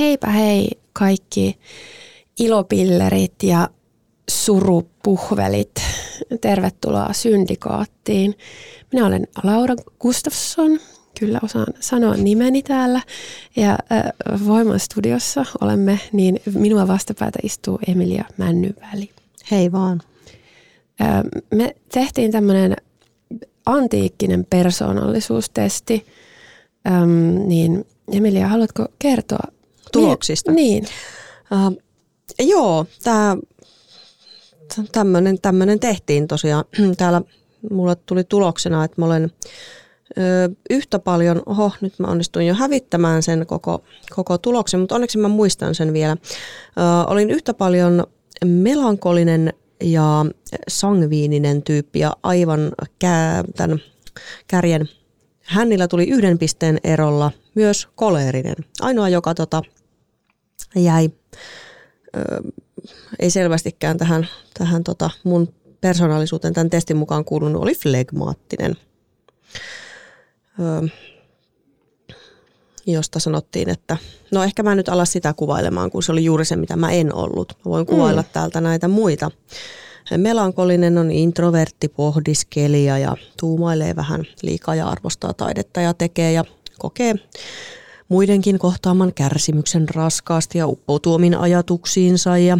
Heipä hei kaikki ilopillerit ja surupuhvelit. Tervetuloa Syndikaattiin. Minä olen Laura Gustafsson, kyllä osaan sanoa nimeni täällä. Ja äh, Voiman studiossa olemme, niin minua vastapäätä istuu Emilia Männyväli. Hei vaan. Äh, me tehtiin tämmöinen antiikkinen persoonallisuustesti. Ähm, niin Emilia, haluatko kertoa tuloksista. Niin. Uh, joo, tämä tämmöinen tehtiin tosiaan. Täällä mulle tuli tuloksena, että mä olen ö, yhtä paljon, oho, nyt mä onnistuin jo hävittämään sen koko, koko tuloksen, mutta onneksi mä muistan sen vielä. Ö, olin yhtä paljon melankolinen ja sangviininen tyyppi ja aivan kää, tämän kärjen Hännillä tuli yhden pisteen erolla myös koleerinen. Ainoa, joka tota, jäi, ö, ei selvästikään tähän, tähän tota mun persoonallisuuteen tämän testin mukaan kuulunut, oli flegmaattinen. Ö, josta sanottiin, että no ehkä mä nyt ala sitä kuvailemaan, kun se oli juuri se, mitä mä en ollut. Mä voin kuvailla mm. täältä näitä muita. Melankolinen on introvertti, pohdiskelija ja tuumailee vähän liikaa ja arvostaa taidetta ja tekee ja kokee muidenkin kohtaaman kärsimyksen raskaasti ja uppoutuu omiin ajatuksiinsa ja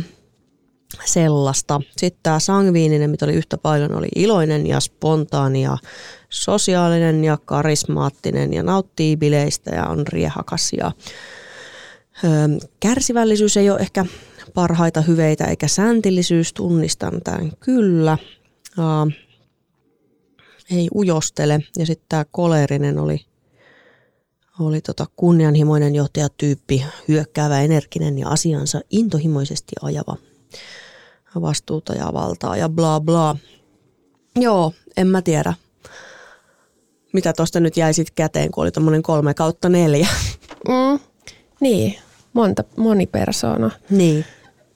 sellaista. Sitten tämä sangviininen, mitä oli yhtä paljon, oli iloinen ja spontaani ja sosiaalinen ja karismaattinen ja nauttii bileistä ja on riehakas ja kärsivällisyys ei ole ehkä parhaita hyveitä eikä säntillisyys, tunnistan tämän kyllä. Ei ujostele ja sitten tämä koleerinen oli oli tota kunnianhimoinen johtajatyyppi, hyökkäävä, energinen ja asiansa intohimoisesti ajava vastuuta ja valtaa ja bla bla. Joo, en mä tiedä, mitä tuosta nyt jäi sitten käteen, kun oli tuommoinen kolme kautta neljä. Mm, niin, monta, moni persona. Niin.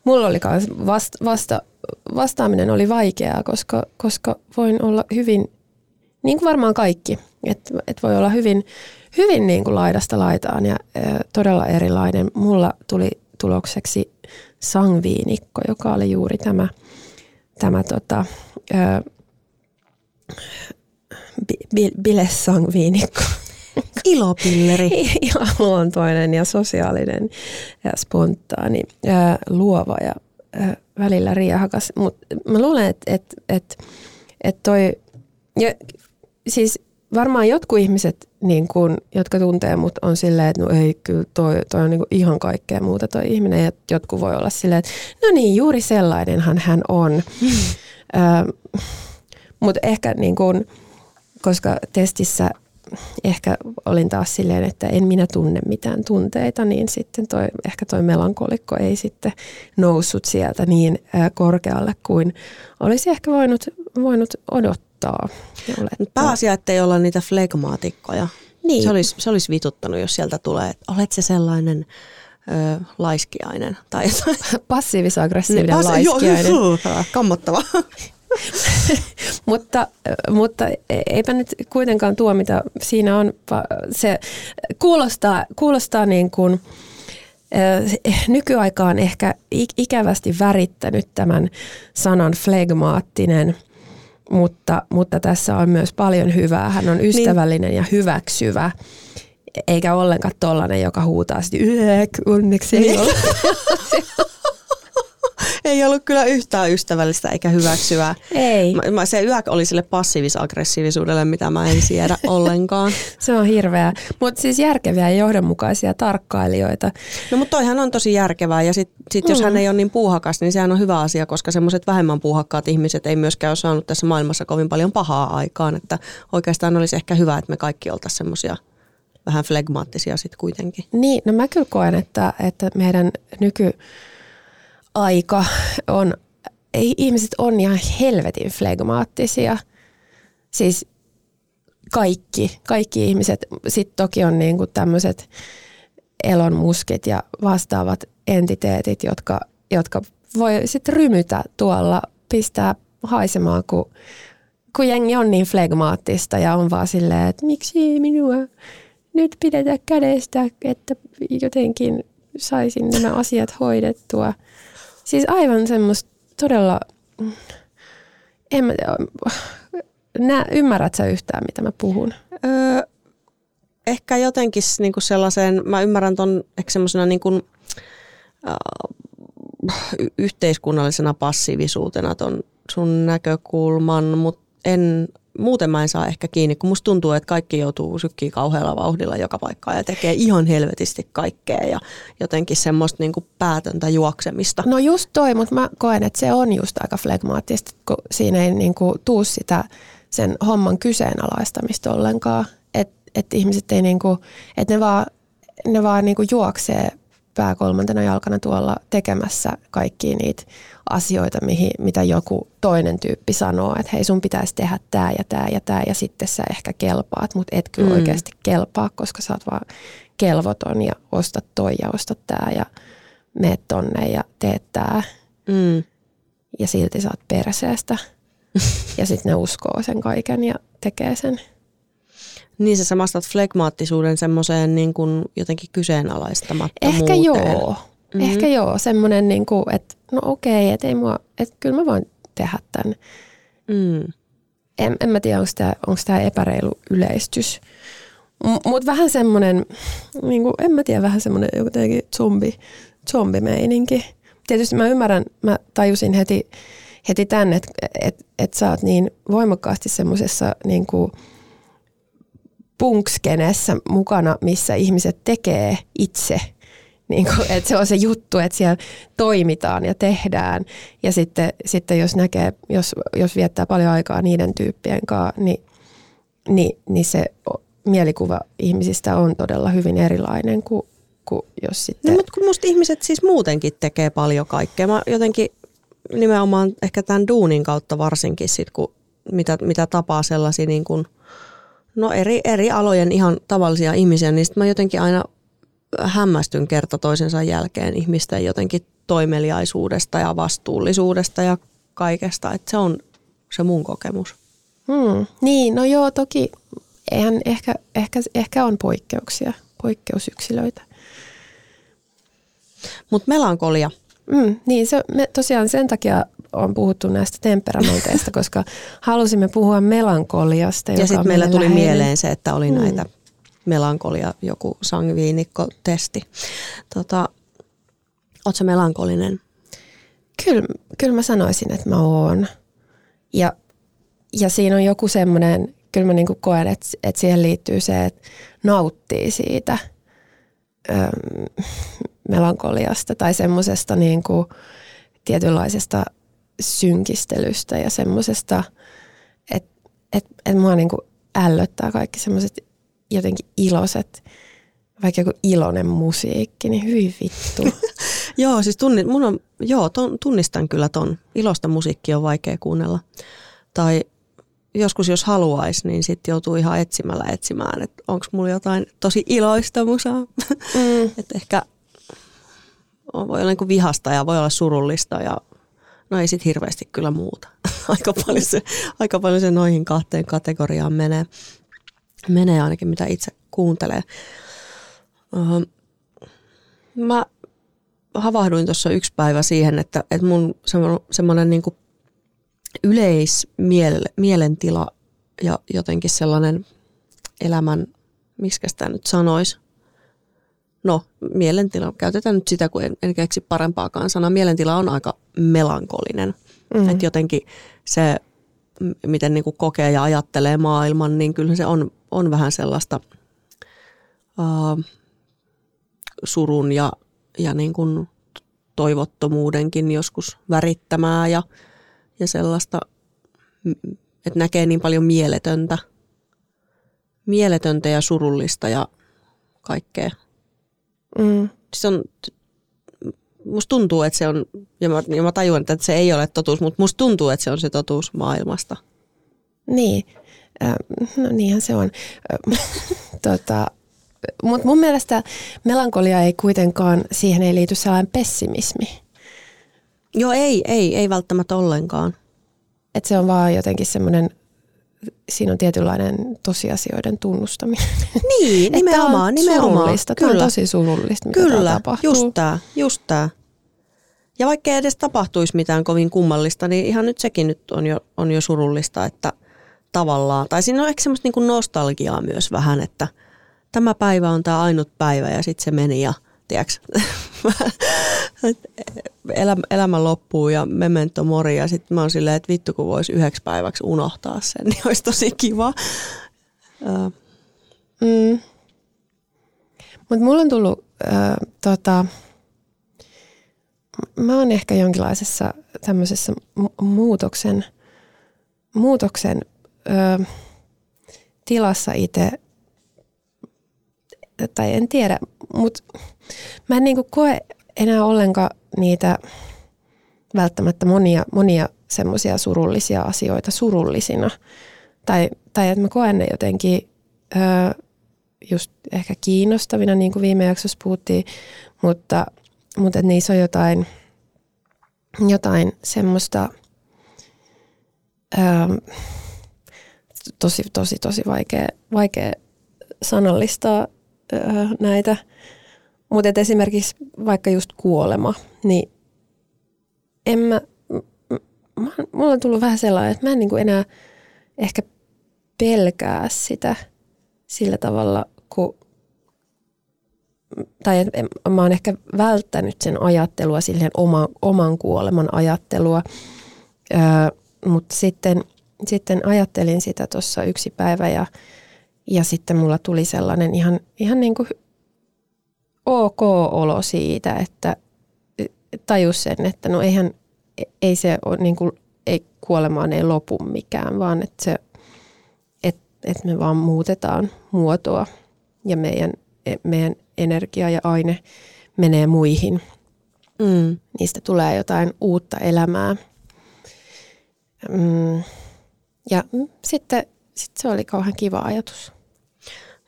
Mulla oli vasta, vasta, vastaaminen oli vaikeaa, koska, koska voin olla hyvin, niin kuin varmaan kaikki, että et voi olla hyvin hyvin niin kuin laidasta laitaan ja ö, todella erilainen. Mulla tuli tulokseksi sangviinikko, joka oli juuri tämä, tämä tota, ö, bi, bilesangviinikko. Ilopilleri. Iloluontoinen ja sosiaalinen ja spontaani, ö, luova ja ö, välillä riehakas. Mutta mä luulen, että et, et, et toi, ja siis varmaan jotkut ihmiset, niin kun, jotka tuntee mut, on silleen, että no ei, kyllä toi, toi on niin ihan kaikkea muuta toi ihminen. Ja jotkut voi olla silleen, että no niin, juuri sellainenhan hän on. Mm. Mutta ehkä niin kun, koska testissä ehkä olin taas silleen, että en minä tunne mitään tunteita, niin sitten toi, ehkä toi melankolikko ei sitten noussut sieltä niin korkealle kuin olisi ehkä voinut, voinut odottaa odottaa. Pääasia, että ei olla niitä flegmaatikkoja. Niin. Se, olisi, se olisi vituttanut, jos sieltä tulee, että olet se sellainen ö, laiskiainen tai jotain. Passiivis-aggressiivinen niin, passi- laiskiainen. Joo, kammottava. mutta, mutta eipä nyt kuitenkaan tuo, mitä siinä on. Se kuulostaa, kuulostaa niin kuin, nykyaikaan ehkä ikävästi värittänyt tämän sanan flegmaattinen – mutta, mutta tässä on myös paljon hyvää. Hän on ystävällinen niin. ja hyväksyvä, eikä ollenkaan tollainen, joka huutaa sitten, onneksi ei niin. ole. ei ollut kyllä yhtään ystävällistä eikä hyväksyvää. Ei. Mä, mä, se yö oli sille passiivis-aggressiivisuudelle, mitä mä en siedä ollenkaan. Se on hirveä. Mutta siis järkeviä ja johdonmukaisia tarkkailijoita. No mutta toihan on tosi järkevää ja sitten sit, jos mm. hän ei ole niin puuhakas, niin sehän on hyvä asia, koska semmoiset vähemmän puuhakkaat ihmiset ei myöskään ole saanut tässä maailmassa kovin paljon pahaa aikaan. Että oikeastaan olisi ehkä hyvä, että me kaikki oltaisiin semmoisia vähän flegmaattisia sitten kuitenkin. Niin, no mä kyllä koen, että, että meidän nykyaika on, ei, ihmiset on ihan helvetin flegmaattisia. Siis kaikki, kaikki ihmiset. Sitten toki on niinku tämmöiset elonmuskit ja vastaavat entiteetit, jotka, jotka voi sitten rymytä tuolla, pistää haisemaan, kun, kun jengi on niin flegmaattista ja on vaan silleen, että miksi minua nyt pidetä kädestä, että jotenkin saisin nämä asiat hoidettua. Siis aivan semmoista todella, en mä, nä, ymmärrät sä yhtään, mitä mä puhun? Öö, ehkä jotenkin niinku sellaisen, mä ymmärrän ton ehkä semmoisena niinku, äh, yhteiskunnallisena passiivisuutena ton sun näkökulman, mutta en muuten mä en saa ehkä kiinni, kun musta tuntuu, että kaikki joutuu sykkiä kauhealla vauhdilla joka paikkaan ja tekee ihan helvetisti kaikkea ja jotenkin semmoista niinku päätöntä juoksemista. No just toi, mutta mä koen, että se on just aika flegmaattista, kun siinä ei niinku tuu sitä sen homman kyseenalaistamista ollenkaan, että et ihmiset ei niinku, että ne vaan, ne vaan niinku juoksee pää kolmantena jalkana tuolla tekemässä kaikkia niitä asioita, mihin, mitä joku toinen tyyppi sanoo, että hei sun pitäisi tehdä tämä ja tämä ja tämä ja sitten sä ehkä kelpaat, mutta et kyllä mm. oikeasti kelpaa, koska sä oot vaan kelvoton ja ostat toi ja ostat tämä ja meet tonne ja teet tää. Mm. Ja silti sä oot perseestä. ja sitten ne uskoo sen kaiken ja tekee sen. Niin sä samastat flegmaattisuuden semmoiseen niin kuin jotenkin kyseenalaistamattomuuteen. Ehkä joo. Mm-hmm. Ehkä joo, semmoinen, niin kuin, että no okei, että ei mua, että kyllä mä voin tehdä tämän. Mm. En, en mä tiedä, onko tämä, epäreilu yleistys. M- Mutta vähän semmoinen, niin kuin, en mä tiedä, vähän semmoinen jotenkin zombi, zombimeininki. Tietysti mä ymmärrän, mä tajusin heti, heti tänne, että et, et sä oot niin voimakkaasti semmoisessa niin kuin, punkskenessä mukana, missä ihmiset tekee itse. Niin kuin, että se on se juttu, että siellä toimitaan ja tehdään. Ja sitten, sitten jos näkee, jos, jos viettää paljon aikaa niiden tyyppien kanssa, niin, niin, niin se mielikuva ihmisistä on todella hyvin erilainen kuin, kuin jos sitten... No, mutta kun musta ihmiset siis muutenkin tekee paljon kaikkea. Mä jotenkin nimenomaan ehkä tämän duunin kautta varsinkin sit, kun mitä, mitä tapaa sellaisia niin kuin – No eri, eri alojen ihan tavallisia ihmisiä, niin mä jotenkin aina hämmästyn kerta toisensa jälkeen ihmisten jotenkin toimeliaisuudesta ja vastuullisuudesta ja kaikesta. Että se on se mun kokemus. Hmm. Niin, no joo, toki eihän ehkä, ehkä, ehkä on poikkeuksia, poikkeusyksilöitä. Mutta melankolia. Mm, niin, se, me tosiaan sen takia on puhuttu näistä temperamenteista, koska halusimme puhua melankoliasta. Ja sitten meillä tuli läheinen. mieleen se, että oli mm. näitä melankolia, joku sangviinikko-testi. Tota, Oletko melankolinen? Kyllä, kyllä mä sanoisin, että mä oon. Ja, ja siinä on joku semmoinen, kyllä mä niinku koen, että, että siihen liittyy se, että nauttii siitä melankoliasta tai semmoisesta niinku tietynlaisesta synkistelystä ja semmoisesta, että et, et mua niinku ällöttää kaikki semmoiset jotenkin iloiset, vaikka joku iloinen musiikki, niin hyvin vittu. joo, siis tunni, mun on, joo, ton, tunnistan kyllä ton. Ilosta musiikkia on vaikea kuunnella. Tai joskus jos haluaisi, niin sitten joutuu ihan etsimällä etsimään, että onko mulla jotain tosi iloista musaa. Mm. että ehkä voi olla niin vihasta ja voi olla surullista ja No ei sit hirveästi kyllä muuta. aika, paljon se, aika paljon se noihin kahteen kategoriaan menee, menee ainakin mitä itse kuuntelee. Uh, mä havahduin tuossa yksi päivä siihen, että, että mun semmoinen niin yleismielentila ja jotenkin sellainen elämän, miksi sitä nyt sanoisi, no mielentila, käytetään nyt sitä, kun en, en keksi parempaakaan sanaa. Mielentila on aika melankolinen. Mm. Että jotenkin se, miten niin kuin kokee ja ajattelee maailman, niin kyllä se on, on vähän sellaista uh, surun ja, ja niin kuin toivottomuudenkin joskus värittämää ja, ja sellaista, että näkee niin paljon mieletöntä, mieletöntä ja surullista ja kaikkea. Mm. Se on, musta tuntuu, että se on, ja mä, ja mä tajuan, että se ei ole totuus, mutta musta tuntuu, että se on se totuus maailmasta. Niin, no niinhän se on. tota, mutta mun mielestä melankolia ei kuitenkaan, siihen ei liity sellainen pessimismi. Joo, ei, ei, ei välttämättä ollenkaan. Et se on vaan jotenkin semmoinen, siinä on tietynlainen tosiasioiden tunnustaminen. Niin, nimenomaan. on nimenomaan. Surullista. Kyllä. Tämä on tosi surullista, mitä Kyllä, tapahtuu. just tämä, just tämä. Ja vaikka ei edes tapahtuisi mitään kovin kummallista, niin ihan nyt sekin nyt on jo, on jo surullista, että tavallaan, tai siinä on ehkä semmoista niin nostalgiaa myös vähän, että – tämä päivä on tämä ainut päivä ja sitten se meni ja tiedätkö, elämä, elämä loppuu ja memento mori ja sitten mä oon silleen, että vittu kun voisi yhdeksi päiväksi unohtaa sen, niin olisi tosi kiva. Uh. Mm. Mutta mulla on tullut, äh, tota, mä oon ehkä jonkinlaisessa tämmöisessä muutoksen, muutoksen äh, tilassa itse tai en tiedä, mutta mä en niinku koe enää ollenkaan niitä välttämättä monia, monia semmoisia surullisia asioita surullisina. Tai, tai että mä koen ne jotenkin ö, just ehkä kiinnostavina, niin kuin viime jaksossa puhuttiin, mutta, mutta että niissä on jotain, jotain semmoista ö, tosi, tosi, tosi vaikea, vaikea sanallistaa näitä. Mutta esimerkiksi vaikka just kuolema, niin en mä, mä, mulla on tullut vähän sellainen, että mä en niinku enää ehkä pelkää sitä sillä tavalla, kun tai et, mä oon ehkä välttänyt sen ajattelua, silleen oma, oman kuoleman ajattelua, öö, mutta sitten, sitten ajattelin sitä tuossa yksi päivä ja ja sitten mulla tuli sellainen ihan, ihan niin kuin ok-olo siitä, että tajus sen, että no eihän, ei se ole niin kuin, ei kuolemaan ei lopu mikään, vaan että se, että, että me vaan muutetaan muotoa ja meidän, meidän energia ja aine menee muihin. Mm. Niistä tulee jotain uutta elämää. Mm. Ja sitten sit se oli kauhean kiva ajatus.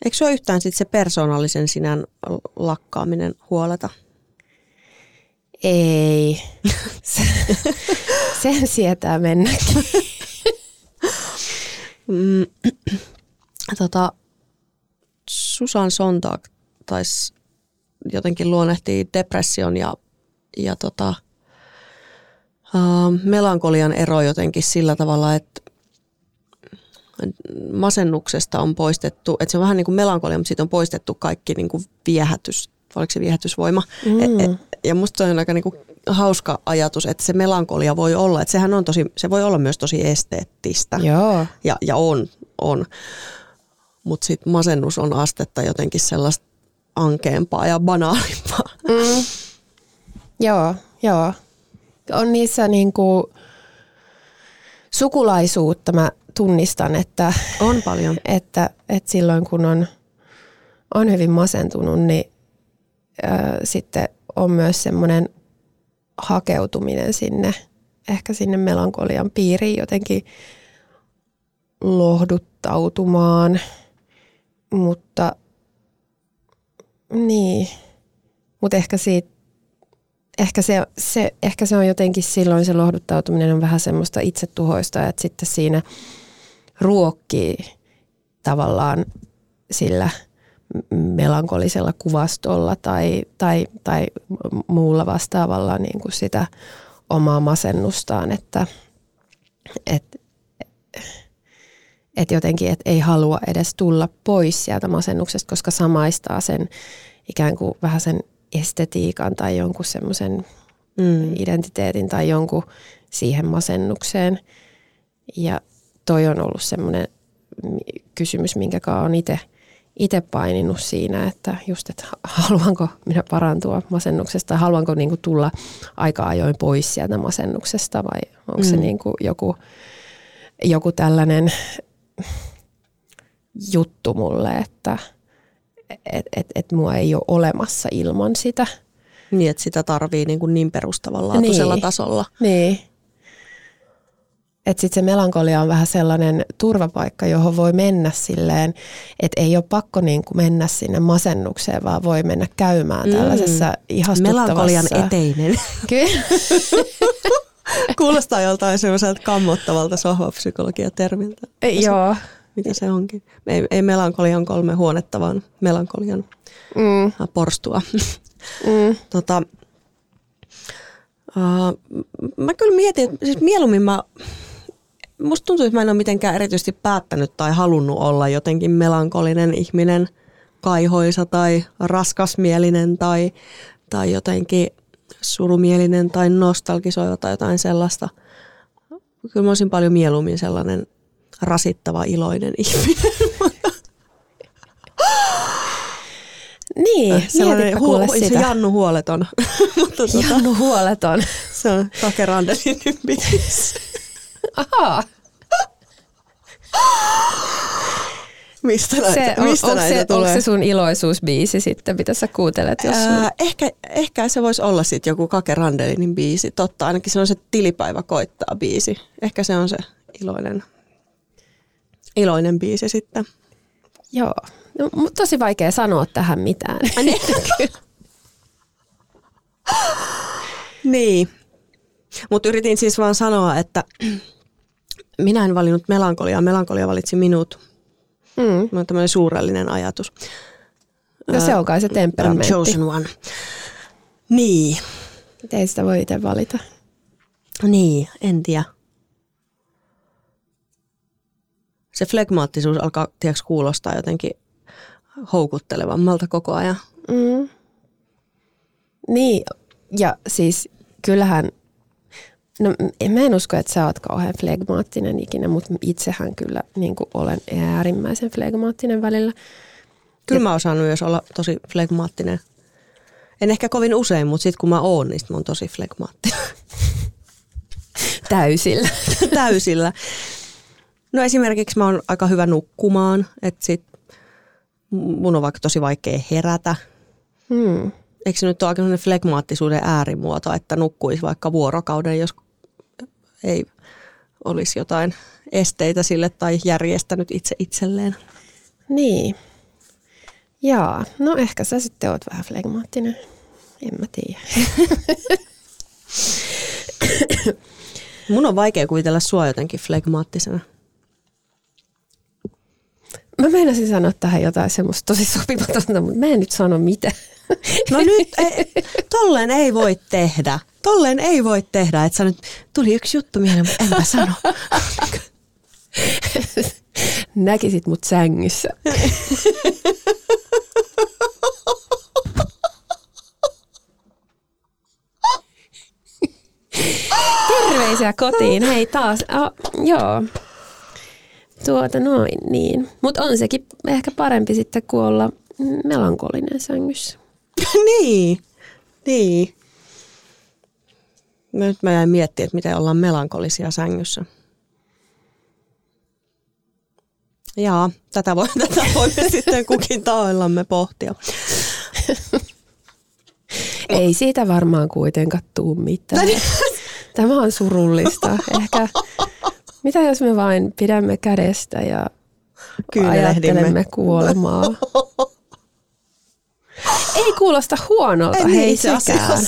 Eikö se ole yhtään sit se persoonallisen sinän lakkaaminen huoleta? Ei. Sen sietää mennäkin. mm, tota, Susan Sontag taisi jotenkin luonnehtia depression ja, ja tota, uh, melankolian ero jotenkin sillä tavalla, että masennuksesta on poistettu, että se on vähän niin kuin melankolia, mutta siitä on poistettu kaikki niin kuin viehätys, oliko se viehätysvoima. Mm. Et, et, ja musta se on aika niin kuin hauska ajatus, että se melankolia voi olla, että sehän on tosi, se voi olla myös tosi esteettistä. Joo. Ja, ja on, on. Mutta sitten masennus on astetta jotenkin sellaista ankeampaa ja banaalimpaa. Mm. Joo, joo. On niissä niinku sukulaisuutta. Mä tunnistan, että, on paljon. Että, että silloin kun on, on hyvin masentunut, niin ö, sitten on myös semmoinen hakeutuminen sinne, ehkä sinne melankolian piiriin jotenkin lohduttautumaan, mutta niin, mutta ehkä siitä ehkä se, se, ehkä se on jotenkin silloin se lohduttautuminen on vähän semmoista itsetuhoista, että sitten siinä ruokkii tavallaan sillä melankolisella kuvastolla tai, tai, tai muulla vastaavalla niin kuin sitä omaa masennustaan, että et, et jotenkin et ei halua edes tulla pois sieltä masennuksesta, koska samaistaa sen ikään kuin vähän sen estetiikan tai jonkun semmoisen mm. identiteetin tai jonkun siihen masennukseen. Ja toi on ollut semmoinen kysymys, minkä on itse itse paininut siinä, että just, että haluanko minä parantua masennuksesta haluanko niin kuin tulla aika ajoin pois sieltä masennuksesta vai onko mm. se niin kuin joku, joku tällainen juttu mulle, että et, et, et mua ei ole olemassa ilman sitä. Niin, että sitä tarvii niin, kuin niin perustavanlaatuisella niin. tasolla. Niin. Että sitten se melankolia on vähän sellainen turvapaikka, johon voi mennä silleen, että ei ole pakko niin kuin mennä sinne masennukseen, vaan voi mennä käymään mm. tällaisessa ihastuttavassa... Melankolian eteinen. Kyllä. Kuulostaa joltain semmoiselta kammottavalta sohvapsykologiatermiltä. Ei, joo. Mitä se onkin? Ei, ei melankolian kolme huonetta, vaan melankolian mm. porstua. Mm. tota, uh, mä kyllä mietin, että siis mieluummin mä musta tuntuu, että mä en ole mitenkään erityisesti päättänyt tai halunnut olla jotenkin melankolinen ihminen, kaihoisa tai raskasmielinen tai, tai jotenkin surumielinen tai nostalgisoiva tai jotain sellaista. Kyllä mä olisin paljon mieluummin sellainen rasittava, iloinen ihminen. Niin, sellainen hu- sitä. Se Jannu huoleton. Mutta tuota, Jannu huoleton. Se on Kake Randelin Mistä näitä, se, mistä on, näitä se, tulee? Onko se sun iloisuusbiisi sitten, mitä sä kuuntelet? Jos Ää, ehkä, ehkä se voisi olla sitten joku Kake Randelinin biisi. Totta, ainakin se on se Tilipäivä koittaa biisi. Ehkä se on se iloinen, iloinen biisi sitten. Joo, no, tosi vaikea sanoa tähän mitään. niin, mutta yritin siis vaan sanoa, että minä en valinnut melankoliaa, melankolia valitsi minut. Mm. on tämmöinen suurellinen ajatus. No se on kai se temperamentti. I'm chosen one. Niin. Ei sitä voi itse valita. Niin, en tiedä. Se flegmaattisuus alkaa tiedätkö, kuulostaa jotenkin houkuttelevammalta koko ajan. Mm. Niin, ja siis kyllähän No mä en usko, että sä oot kauhean flegmaattinen ikinä, mutta itsehän kyllä niin olen äärimmäisen flegmaattinen välillä. Kyllä mä osaan myös olla tosi flegmaattinen. En ehkä kovin usein, mutta sitten kun mä oon, niin mä oon tosi flegmaattinen. Täysillä. Täysillä. No esimerkiksi mä oon aika hyvä nukkumaan, että sit mun on vaikka tosi vaikea herätä. Hmm. Eikö se nyt ole aika flegmaattisuuden äärimuoto, että nukkuisi vaikka vuorokauden, jos ei olisi jotain esteitä sille tai järjestänyt itse itselleen. Niin. Jaa, no ehkä sä sitten oot vähän flegmaattinen. En mä tiedä. Mun on vaikea kuvitella sua jotenkin flegmaattisena. Mä meinasin sanoa tähän jotain semmoista tosi sopimatonta, mutta mä en nyt sano mitä. No nyt, ei, tolleen ei voi tehdä. Tolleen ei voi tehdä, että sä nyt, tuli yksi juttu mieleen, mutta enpä sano. Näkisit mut sängyssä. Terveisiä kotiin. Hei taas. Oh, joo. Tuota noin niin. Mutta on sekin ehkä parempi sitten kuin olla melankolinen sängyssä. niin, niin. Nyt mä jäin miettimään, että miten ollaan melankolisia sängyssä. Jaa, tätä, voi, tätä voimme sitten kukin taoillamme pohtia. Ei siitä varmaan kuitenkaan tuu mitään. Tämä on surullista. Ehkä, mitä jos me vain pidämme kädestä ja ajattelemme kuolemaa? Ei kuulosta huonolta, Ei hei sekään.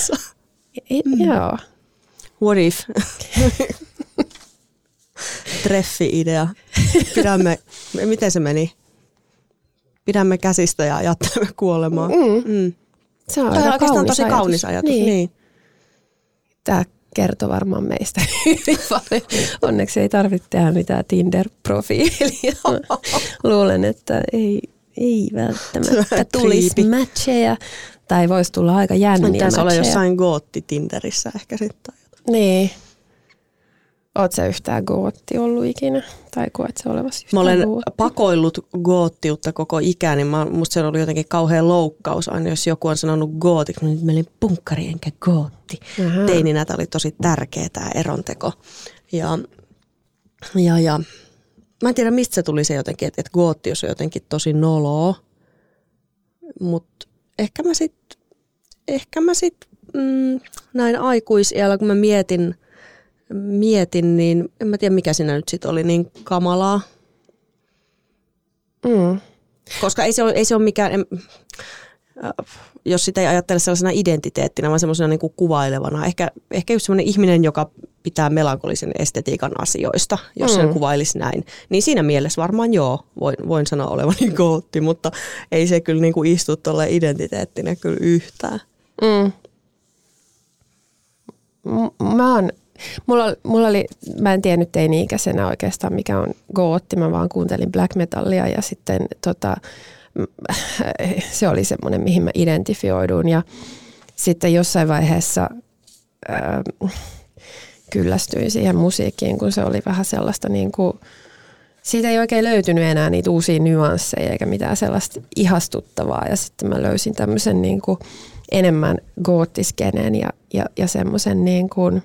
Ei, mm. Joo. What if? Treffi-idea. Pidämme, miten se meni? Pidämme käsistä ja ajattelemme kuolemaa. Mm. Mm. Se on aika kaunis tosi ajatus. kaunis ajatus. Niin. niin. Tämä kertoo varmaan meistä hyvin paljon. Onneksi ei tarvitse tehdä mitään Tinder-profiilia. Luulen, että ei, ei välttämättä tulisi matcheja. Tai voisi tulla aika jänniä Pitäisi olla jossain gootti Tinderissä ehkä sitten. Niin. Oot sä yhtään gootti ollut ikinä? Tai koet sä olevasi yhtään Mä olen gootti? pakoillut goottiutta koko ikäni. Mä, musta se ollut jotenkin kauhean loukkaus aina, jos joku on sanonut gootiksi. Nyt mä olin punkkari enkä gootti. Aha. Teininä tämä oli tosi tärkeä tämä eronteko. Ja, ja, ja mä en tiedä mistä se tuli se jotenkin, että, että gootti on jotenkin tosi noloa. Mutta ehkä mä sitten ehkä mä sit, mm, näin aikuisiällä, kun mä mietin, mietin, niin en mä tiedä mikä siinä nyt sitten oli niin kamalaa. Mm. Koska ei se ole, ei se ole mikään, em, äh, jos sitä ei ajattele sellaisena identiteettinä, vaan semmoisena niin kuin kuvailevana. Ehkä, ehkä just semmoinen ihminen, joka pitää melankolisen estetiikan asioista, jos sen Mm. kuvailisi näin. Niin siinä mielessä varmaan joo, voin, voin sanoa olevani gootti, mutta ei se kyllä niin kuin istu tuolle identiteettinä kyllä yhtään. Mm. Mä oon, mulla, mulla oli, mä en tiennyt teini-ikäisenä oikeastaan mikä on gootti, mä vaan kuuntelin black metallia ja sitten tota, se oli semmoinen, mihin mä identifioidun ja sitten jossain vaiheessa ää, kyllästyin siihen musiikkiin, kun se oli vähän sellaista niin kuin, siitä ei oikein löytynyt enää niitä uusia nyansseja eikä mitään sellaista ihastuttavaa. Ja sitten mä löysin tämmöisen niin kuin enemmän goottiskeneen ja, ja, ja semmoisen niin kuin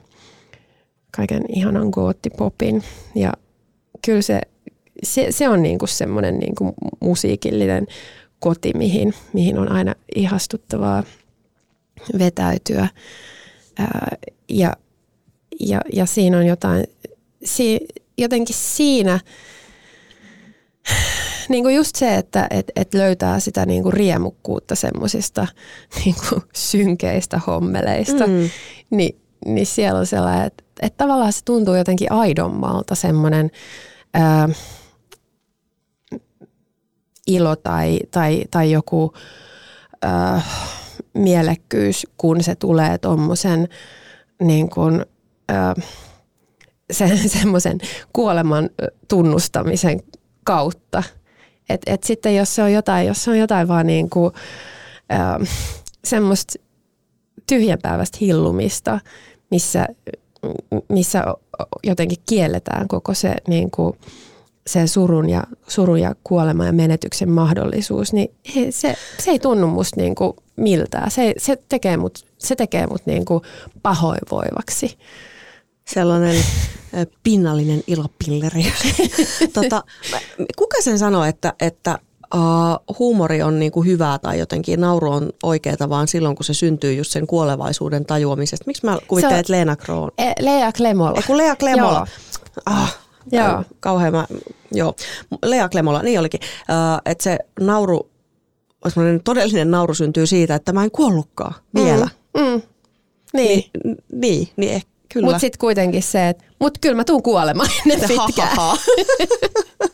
kaiken ihanan goottipopin. Ja kyllä se, se, se on niin kuin semmoinen niin kuin musiikillinen koti, mihin, mihin on aina ihastuttavaa vetäytyä. Ää, ja, ja, ja siinä on jotain, si, jotenkin siinä, niin kuin just se, että et, et löytää sitä niin kuin riemukkuutta semmoisista niin kuin synkeistä hommeleista, Mm. niin, niin siellä on sellainen, että, että tavallaan se tuntuu jotenkin aidommalta semmoinen ää, ilo tai, tai, tai joku ää, mielekkyys, kun se tulee tuommoisen niin kuin, ää, se, semmoisen kuoleman tunnustamisen kautta. Et, et sitten jos se on jotain, jos se on jotain vaan niin kuin, ää, semmoista tyhjänpäiväistä hillumista, missä, missä jotenkin kielletään koko se, niin kuin, se surun, ja, surun ja kuoleman ja menetyksen mahdollisuus, niin he- se, se ei tunnu musta niin kuin miltään. Se, se tekee mut, se tekee mut niin kuin pahoinvoivaksi. Sellainen pinnallinen ilopilleri. tota, kuka sen sanoi, että, että uh, huumori on niinku hyvää tai jotenkin nauru on oikeaa vaan silloin, kun se syntyy just sen kuolevaisuuden tajuamisesta. Miksi mä kuvittelen, että Leena Kroon? E, Lea Klemola. Ei kun Lea Klemola. Joo. Ah, Joo. Kauhean mä, joo. Lea Klemola, niin olikin. Uh, että se nauru, todellinen nauru syntyy siitä, että mä en kuollutkaan vielä. Mm, mm. Niin. Niin, niin, niin eh, kyllä. Mutta sitten kuitenkin se, että mut kyllä mä tuun kuolemaan ennen pitkään. Ha, ha, ha.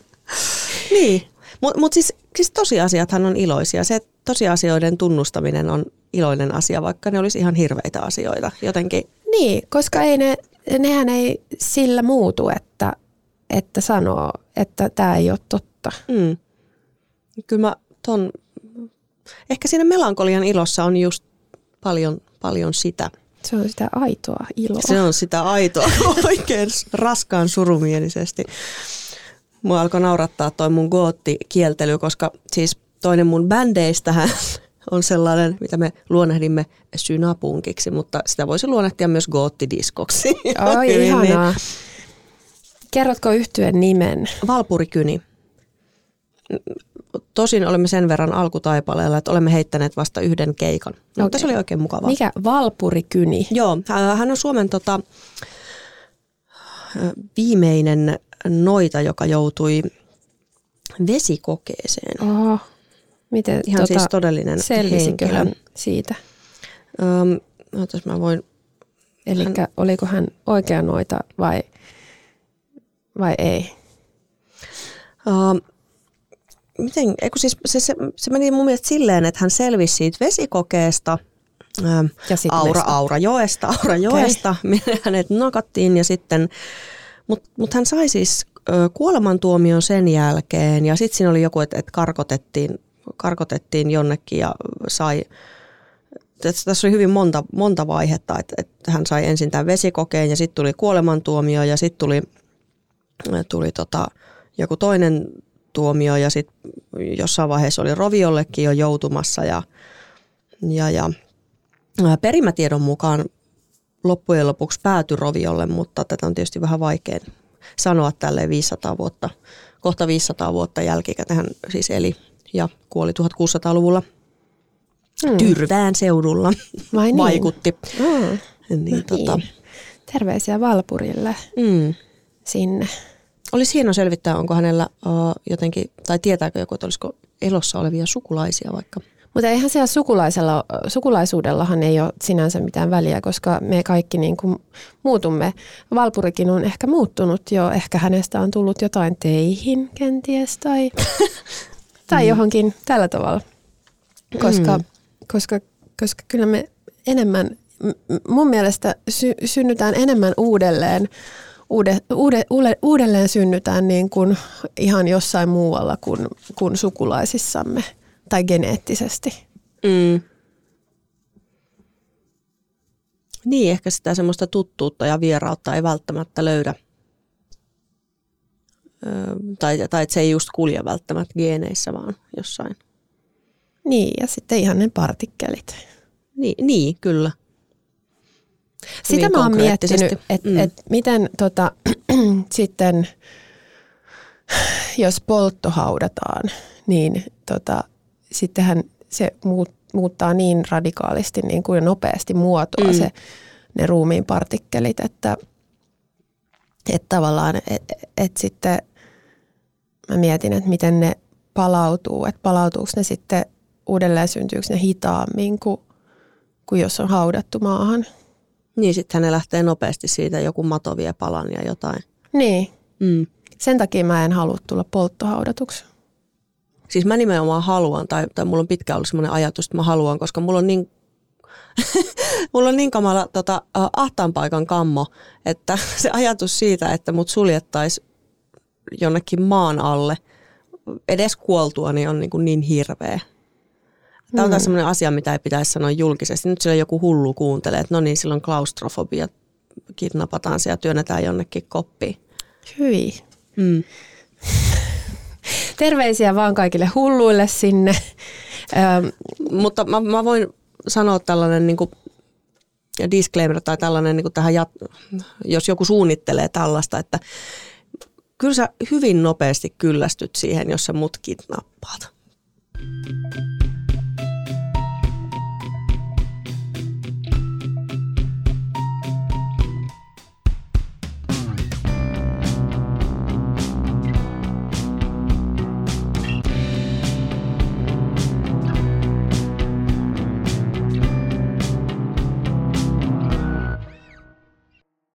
niin, mutta mut siis, siis tosiasiathan on iloisia. Se tosiasioiden tunnustaminen on iloinen asia, vaikka ne olisi ihan hirveitä asioita. Jotenkin, Niin, koska ei ne, nehän ei sillä muutu, että, että sanoo, että tämä ei ole totta. mm. kyllä mä ton, ehkä siinä melankolian ilossa on just paljon, paljon sitä. Se on sitä aitoa iloa. Se on sitä aitoa oikein raskaan surumielisesti. Mua alkoi naurattaa toi mun gootti-kieltely, koska siis toinen mun bändeistähän on sellainen, mitä me luonnehdimme synapunkiksi, mutta sitä voisi luonnehtia myös goottidiskoksi. Oi, Hyvin, niin. ihanaa. Kerrotko yhtyen nimen? Valpurikyni. Tosin olemme sen verran alkutaipaleella, että olemme heittäneet vasta yhden keikan. Mutta Okei. se oli oikein mukavaa. Mikä? Valpurikyni. Joo, hän hän on Suomen tota, viimeinen noita, joka joutui vesikokeeseen. Oho. Miten Ihan siis todellinen henkilö. siitä? Öm, ootas, mä voin, Eli Hän- oliko hän oikea noita vai, vai ei? öm, miten, eiku siis se, se, se meni mun mielestä silleen, että hän selvisi siitä vesikokeesta, Ja sit Aura mesta. Aurajoesta, Aurajoesta, minne hänet nakattiin ja sitten Mutta mut hän sai siis kuolemantuomion sen jälkeen ja sitten siinä oli joku, että et karkotettiin, karkotettiin jonnekin ja sai, tässä oli hyvin monta, monta vaihetta, että et hän sai ensin tämän vesikokeen ja sitten tuli kuolemantuomio ja sitten tuli, tuli tota, joku toinen tuomio ja sitten jossain vaiheessa oli roviollekin jo joutumassa ja, ja, ja perimätiedon mukaan loppujen lopuksi päätyi roviolle, mutta tätä on tietysti vähän vaikea sanoa tälle 500 vuotta, kohta 500 vuotta jälkikäteen hän siis eli ja kuoli 1600-luvulla hmm. Tyrvään seudulla Vai niin? vaikutti. Hmm. Niin, niin. Tota. Terveisiä Valpurille hmm. sinne. Olisi hieno selvittää, onko hänellä uh, jotenkin, tai tietääkö joku, että olisiko elossa olevia sukulaisia vaikka. Mutta eihän siellä sukulaisella, sukulaisuudellahan ei ole sinänsä mitään väliä, koska me kaikki niin kuin muutumme. Valpurikin on ehkä muuttunut jo, ehkä hänestä on tullut jotain teihin kenties tai, tai mm. johonkin tällä tavalla. Koska, mm. koska, koska kyllä me enemmän, mun mielestä sy, synnytään enemmän uudelleen uude, uude, uude, uudelleen synnytään niin kuin ihan jossain muualla kuin, kuin sukulaisissamme tai geneettisesti. Mm. Niin, ehkä sitä semmoista tuttuutta ja vierautta ei välttämättä löydä. Öö, tai, tai että se ei just kulje välttämättä geeneissä, vaan jossain. Niin, ja sitten ihan ne partikkelit. Niin, niin kyllä. Sitä mä oon miettinyt, että mm. et miten tota, sitten, jos poltto haudataan, niin tota, sittenhän se muut, muuttaa niin radikaalisti niin kuin nopeasti muotoa mm. se, ne ruumiin partikkelit, että, että tavallaan, että et sitten mä mietin, että miten ne palautuu, että palautuuko ne sitten uudelleen syntyykö ne hitaammin kuin, kuin jos on haudattu maahan. Niin, sitten ne lähtee nopeasti siitä, joku mato vie palan ja jotain. Niin. Mm. Sen takia mä en halua tulla polttohaudatuksi. Siis mä nimenomaan haluan, tai, tai mulla on pitkään ollut sellainen ajatus, että mä haluan, koska mulla on niin, mulla on niin kamala tota, ahtaan paikan kammo, että se ajatus siitä, että mut suljettaisiin jonnekin maan alle, edes kuoltua, niin on niin, kuin niin hirveä. Tämä on taas mm. sellainen asia, mitä ei pitäisi sanoa julkisesti. Nyt siellä joku hullu kuuntelee, että no niin, silloin klaustrofobia, kidnapataan se ja työnnetään jonnekin koppiin. Hyi. Mm. Terveisiä vaan kaikille hulluille sinne. Mutta mä, mä voin sanoa tällainen niin kuin disclaimer tai tällainen niin kuin tähän, jos joku suunnittelee tällaista, että kyllä sä hyvin nopeasti kyllästyt siihen, jos sä mut kidnappaat.